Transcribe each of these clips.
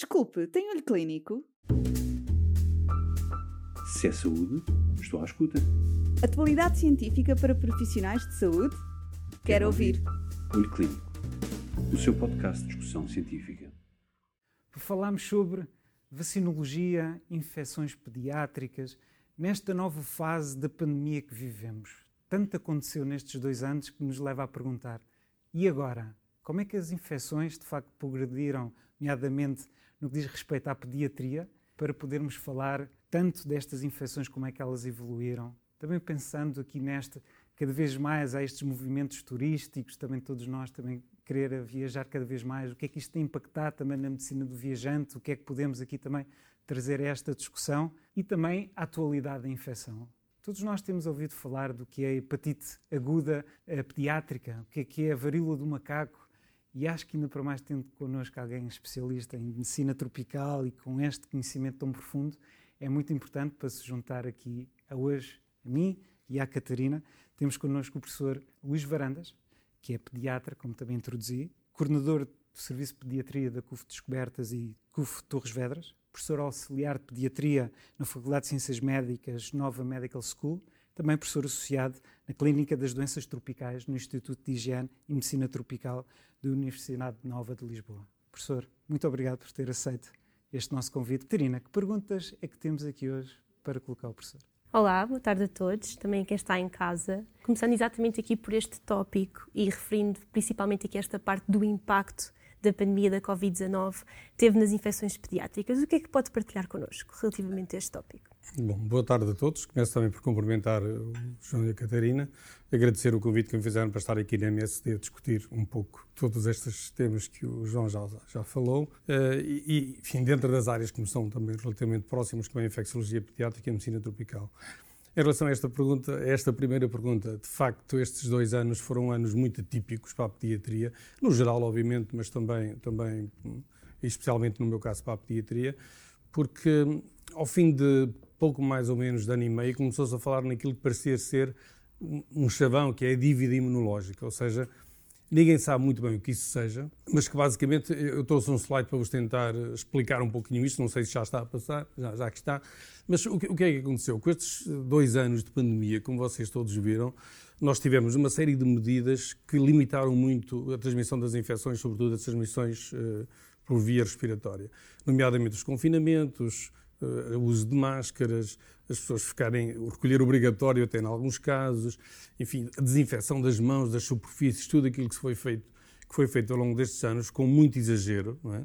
Desculpe, tem olho clínico? Se é saúde, estou à escuta. Atualidade científica para profissionais de saúde? Quero, Quero ouvir. Olho Clínico, o seu podcast de discussão científica. Falámos sobre vacinologia, infecções pediátricas, nesta nova fase da pandemia que vivemos. Tanto aconteceu nestes dois anos que nos leva a perguntar: e agora? Como é que as infecções de facto progrediram, nomeadamente no que diz respeito à pediatria, para podermos falar tanto destas infecções como é que elas evoluíram? Também pensando aqui nesta, cada vez mais há estes movimentos turísticos, também todos nós também querer viajar cada vez mais, o que é que isto tem impactado também na medicina do viajante, o que é que podemos aqui também trazer a esta discussão e também a atualidade da infecção. Todos nós temos ouvido falar do que é a hepatite aguda a pediátrica, o que é que é a varíola do macaco, e acho que ainda para mais tendo connosco alguém especialista em medicina tropical e com este conhecimento tão profundo, é muito importante para se juntar aqui a hoje a mim e à Catarina. Temos connosco o professor Luís Varandas, que é pediatra, como também introduzi, coordenador do Serviço de Pediatria da CUF Descobertas e CUF Torres Vedras, professor auxiliar de Pediatria na Faculdade de Ciências Médicas Nova Medical School, também professor associado na Clínica das Doenças Tropicais no Instituto de Higiene e Medicina Tropical da Universidade Nova de Lisboa. Professor, muito obrigado por ter aceito este nosso convite. Terina, que perguntas é que temos aqui hoje para colocar ao professor? Olá, boa tarde a todos, também a quem está em casa. Começando exatamente aqui por este tópico e referindo principalmente aqui esta parte do impacto da pandemia da Covid-19 teve nas infecções pediátricas. O que é que pode partilhar connosco relativamente a este tópico? Bom, boa tarde a todos. Começo também por cumprimentar o João e a Catarina, agradecer o convite que me fizeram para estar aqui na MSD a discutir um pouco todos estes temas que o João já, já falou uh, e, enfim, dentro das áreas que me são também relativamente próximas, como a infecciologia pediátrica e a medicina tropical. Em relação a esta pergunta, a esta primeira pergunta, de facto, estes dois anos foram anos muito atípicos para a pediatria, no geral, obviamente, mas também, também especialmente no meu caso, para a pediatria, porque ao fim de pouco mais ou menos de ano e meio, começou-se a falar naquilo que parecia ser um chavão, que é a dívida imunológica, ou seja, ninguém sabe muito bem o que isso seja, mas que basicamente, eu trouxe um slide para vos tentar explicar um pouquinho isto, não sei se já está a passar, já, já que está, mas o que, o que é que aconteceu? Com estes dois anos de pandemia, como vocês todos viram, nós tivemos uma série de medidas que limitaram muito a transmissão das infecções, sobretudo as transmissões uh, por via respiratória, nomeadamente os confinamentos, uh, uso de máscaras, as pessoas ficarem, o recolher obrigatório até em alguns casos, enfim, a desinfecção das mãos, das superfícies, tudo aquilo que foi feito, que foi feito ao longo destes anos, com muito exagero, não é?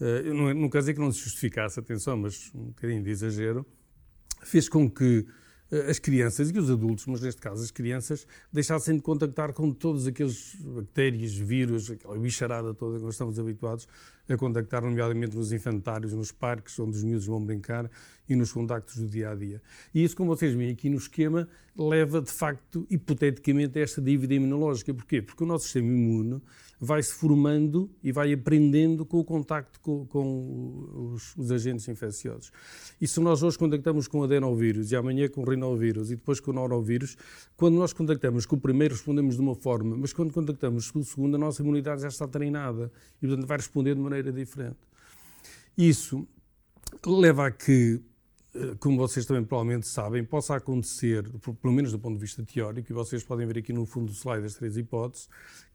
Eh, eu não, não quero dizer que não se justificasse, atenção, mas um bocadinho de exagero, fez com que eh, as crianças e os adultos, mas neste caso as crianças, deixassem de contactar com todos aqueles bactérias, vírus, aquela bicharada toda que nós estamos habituados a contactar, nomeadamente nos infantários, nos parques, onde os miúdos vão brincar e nos contactos do dia a dia. E isso, como vocês veem aqui no esquema, leva de facto, hipoteticamente, a esta dívida imunológica. Porquê? Porque o nosso sistema imune vai se formando e vai aprendendo com o contacto com, com os, os, agentes infecciosos. E se nós hoje contactamos com adenovírus e amanhã com rinovírus e depois com norovírus, quando nós contactamos com o primeiro respondemos de uma forma, mas quando contactamos com o segundo a nossa imunidade já está treinada e portanto vai responder de maneira diferente. Isso leva a que eh, como vocês também provavelmente sabem, possa acontecer, pelo menos do ponto de vista teórico, e vocês podem ver aqui no fundo do slide as três hipóteses,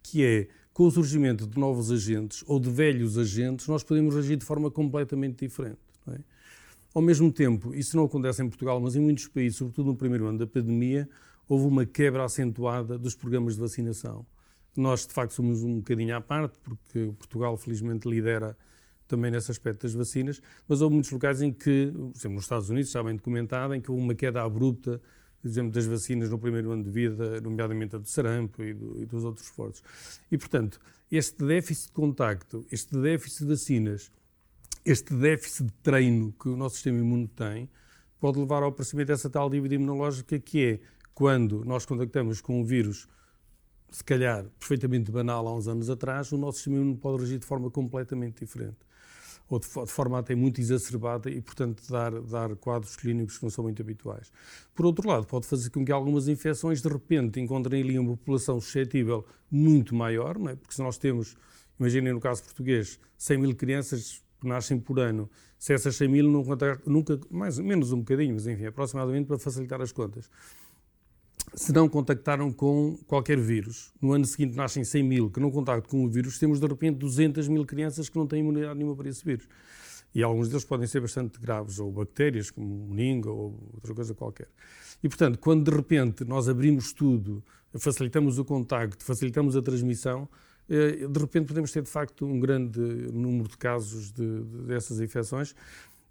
que é com o surgimento de novos agentes ou de velhos agentes, nós podemos agir de forma completamente diferente. É? Ao mesmo tempo, isso não acontece em Portugal, mas em muitos países, sobretudo no primeiro ano da pandemia, houve uma quebra acentuada dos programas de vacinação. Nós, de facto, somos um bocadinho à parte, porque Portugal, felizmente, lidera também nesse aspecto das vacinas, mas houve muitos locais em que, por exemplo, nos Estados Unidos, já bem documentado, em que houve uma queda abrupta exemplo, das vacinas no primeiro ano de vida, nomeadamente a do sarampo e, do, e dos outros fortes. E, portanto, este déficit de contacto, este déficit de vacinas, este déficit de treino que o nosso sistema imune tem, pode levar ao aparecimento dessa tal dívida imunológica que é quando nós contactamos com um vírus, se calhar perfeitamente banal há uns anos atrás, o nosso sistema imune pode reagir de forma completamente diferente ou de, forma até muito exacerbada e, portanto, dar, dar quadros clínicos que não são muito habituais. Por outro lado, pode fazer com que algumas infecções, de repente, encontrem ali uma população suscetível muito maior, não é? porque se nós temos, imaginem no caso português, 100 mil crianças que nascem por ano, se essas 100 mil nunca, nunca mais menos um bocadinho, mas enfim, aproximadamente para facilitar as contas, se não contactaram com qualquer vírus, no ano seguinte nascem 100 mil que não contactam com o vírus, temos de repente 200 mil crianças que não têm imunidade nenhuma para esse vírus. E alguns deles podem ser bastante graves, ou bactérias, como meningo, ou outra coisa qualquer. E, portanto, quando de repente nós abrimos tudo, facilitamos o contacto, facilitamos a transmissão, eh, de repente podemos ter, de facto, um grande número de casos de, de, dessas infecções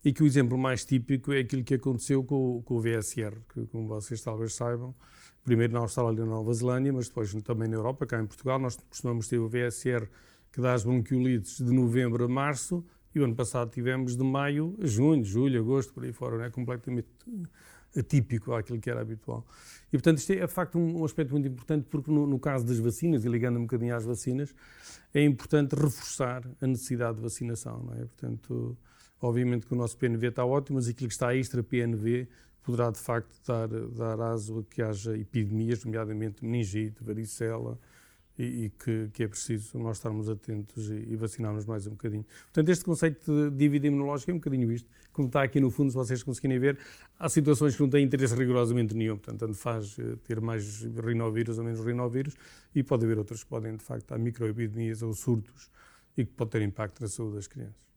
e que o exemplo mais típico é aquilo que aconteceu com, com o VSR, que, como vocês talvez saibam, primeiro na Austrália e na Nova Zelândia, mas depois também na Europa, cá em Portugal, nós costumamos ter o VSR que dá as bronquiolites de novembro a março, e o ano passado tivemos de maio a junho, julho, agosto, por aí fora, não é? completamente atípico àquilo que era habitual. E, portanto, isto é, de facto, um, um aspecto muito importante, porque no, no, caso das vacinas, e ligando um bocadinho às vacinas, é importante reforçar a necessidade de vacinação. Não é? Portanto, obviamente que o nosso PNV está ótimo, mas aquilo que está extra PNV poderá, de facto, dar, dar aso a que haja epidemias, nomeadamente meningite, varicela, e, e que, que, é preciso nós estarmos atentos e, e, vacinarmos mais um bocadinho. Portanto, este conceito de dívida imunológica é um bocadinho isto. Como está aqui no fundo, se vocês conseguirem ver, há situações que não têm interesse rigorosamente nenhum. Portanto, tanto faz eh, ter mais rinovírus ou menos rinovírus e pode haver outras que podem, de facto, há microepidemias ou surtos e que pode ter impacto na saúde das crianças.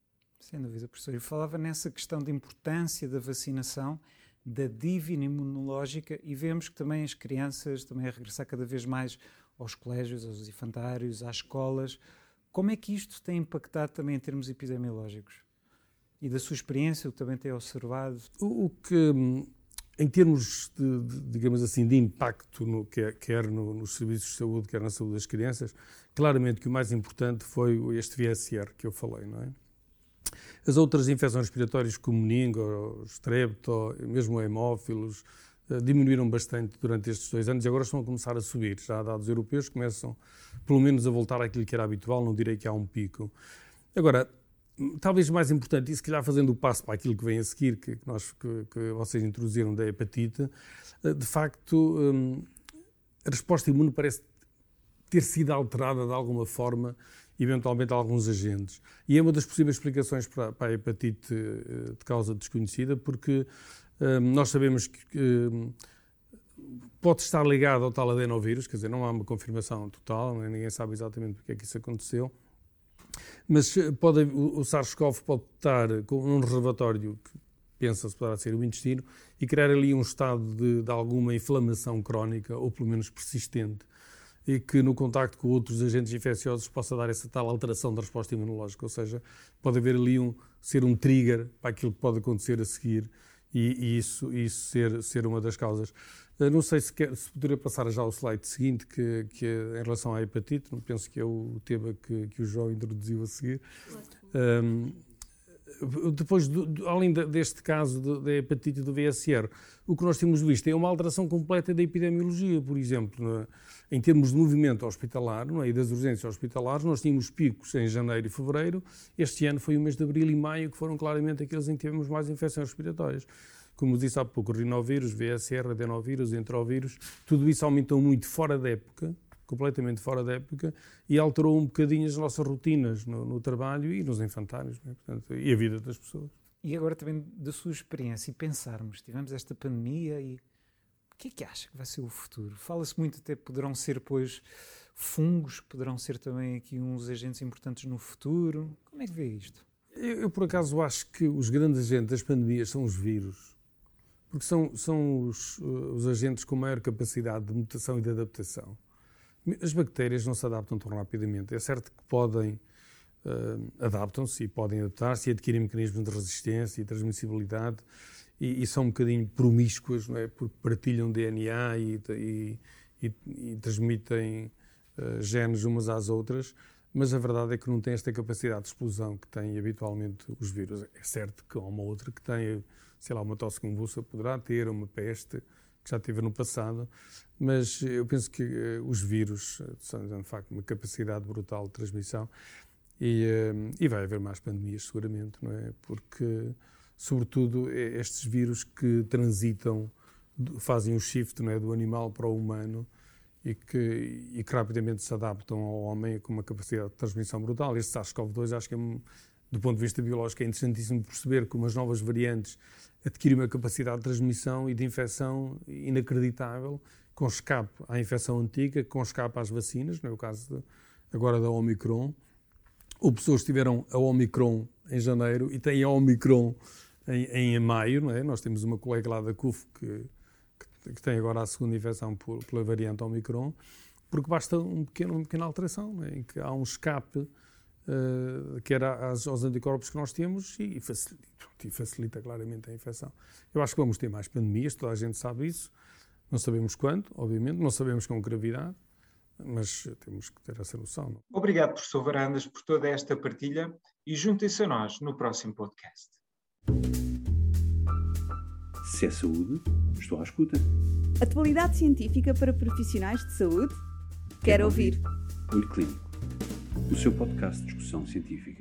Sem dúvida, professor. Eu falava nessa questão da importância da vacinação, da dívida imunológica e vemos que também as crianças também a regressar cada vez mais aos colégios, aos infantários, às escolas. Como é que isto tem impactado também em termos epidemiológicos? E da sua experiência, o que também tem observado? O, que, em termos, de, de, digamos assim, de impacto, no, quer, quer no, nos serviços de saúde, quer na saúde das crianças, claramente que o mais importante foi este VSR que eu falei, não é? As outras infecções respiratórias, como meningo, strepto, mesmo hemófilos, eh, diminuíram bastante durante estes dois anos e agora estão a começar a subir. Já há dados europeus que começam, pelo menos, a voltar àquilo que era habitual, não direi que há um pico. Agora, talvez mais importante, e se calhar fazendo o passo para aquilo que vem a seguir, que, nós, que, que vocês introduziram da hepatite, eh, de facto, hum, a resposta imune parece ter sido alterada de alguma forma, eventualmente alguns agentes. E é uma das possíveis explicações para, para a hepatite eh, de causa desconhecida, porque nós sabemos que pode estar ligado ao tal adenovírus, quer dizer, não há uma confirmação total, ninguém sabe exatamente porque é que isso aconteceu, mas eh, pode, o SARS-CoV pode estar com um reservatório que pensa-se poderá ser o intestino e criar ali um estado de, de, alguma inflamação crónica ou pelo menos persistente e que no contacto com outros agentes infecciosos possa dar essa tal alteração da resposta imunológica, ou seja, pode haver ali um ser um trigger para aquilo que pode acontecer a seguir e, e isso, isso ser, ser uma das causas. Não sei se, quer, se poderia passar já ao slide seguinte, que, que é em relação à hepatite, não penso que é o tema que, que o João introduziu a seguir. Um, depois, do, além deste caso da hepatite do VSR, o que nós temos visto é uma alteração completa da epidemiologia, por exemplo, em termos de movimento hospitalar é? e das urgências hospitalares, nós tínhamos picos em janeiro e fevereiro, este ano foi o mês de abril e maio que foram claramente aqueles em que tivemos mais infecções respiratórias. Como disse há pouco, rinovírus, VSR, adenovírus, entrovírus, tudo isso aumentou muito fora da época, completamente fora da época e alterou um bocadinho as nossas rotinas no, no trabalho e nos infantários né? Portanto, e a vida das pessoas. E agora também da sua experiência e pensarmos, tivemos esta pandemia e o que é que acha que vai ser o futuro? Fala-se muito até poderão ser, pois, fungos, poderão ser também aqui uns agentes importantes no futuro. Como é que vê isto? Eu, eu por acaso, acho que os grandes agentes das pandemias são os vírus. Porque são, são os, os agentes com maior capacidade de mutação e de adaptação. As bactérias não se adaptam tão rapidamente. É certo que podem, uh, adaptam-se e podem adaptar-se e adquirem mecanismos de resistência e transmissibilidade e, e são um bocadinho promíscuas, não é? porque partilham DNA e, e, e transmitem uh, genes umas às outras, mas a verdade é que não têm esta capacidade de explosão que têm habitualmente os vírus. É certo que há uma outra que tem, sei lá, uma tosse convulsa poderá ter, uma peste, que já teve no passado, mas eu penso que uh, os vírus eh, são, de facto, uma capacidade brutal de transmissão e, uh, e vai haver mais pandemias, seguramente, não é? Porque, sobretudo, estes vírus que transitam, fazem o shift não é? do animal para o humano e que, e que rapidamente se adaptam ao homem com uma capacidade de transmissão brutal. Este SARS-CoV-2 acho que é do ponto de vista biológico, é interessantíssimo perceber como as novas variantes adquirem uma capacidade de transmissão e de infecção inacreditável, com escape à infecção antiga, com escape às vacinas, não é o caso de, agora da Omicron. Ou pessoas tiveram a Omicron em janeiro e têm a Omicron em, em maio, não é? Nós temos uma colega lá da CUF que, que, que tem agora a segunda infecção por, pela variante Omicron, porque basta um pequeno, uma pequena alteração, é? em que há um escape uh, que era aos, aos, anticorpos que nós temos e, e, facilita, e facilita claramente a infecção. Eu acho que vamos ter mais pandemias, toda a gente sabe isso. Não sabemos quando, obviamente, não sabemos com gravidade, mas temos que ter essa noção. Não? Obrigado, professor Varandas, por toda esta partilha e juntem-se a nós no próximo podcast. Se é saúde, estou à escuta. Atualidade científica para profissionais de saúde? Quero, Quero ouvir. ouvir. Olho Clínico, o seu podcast de discussão científica.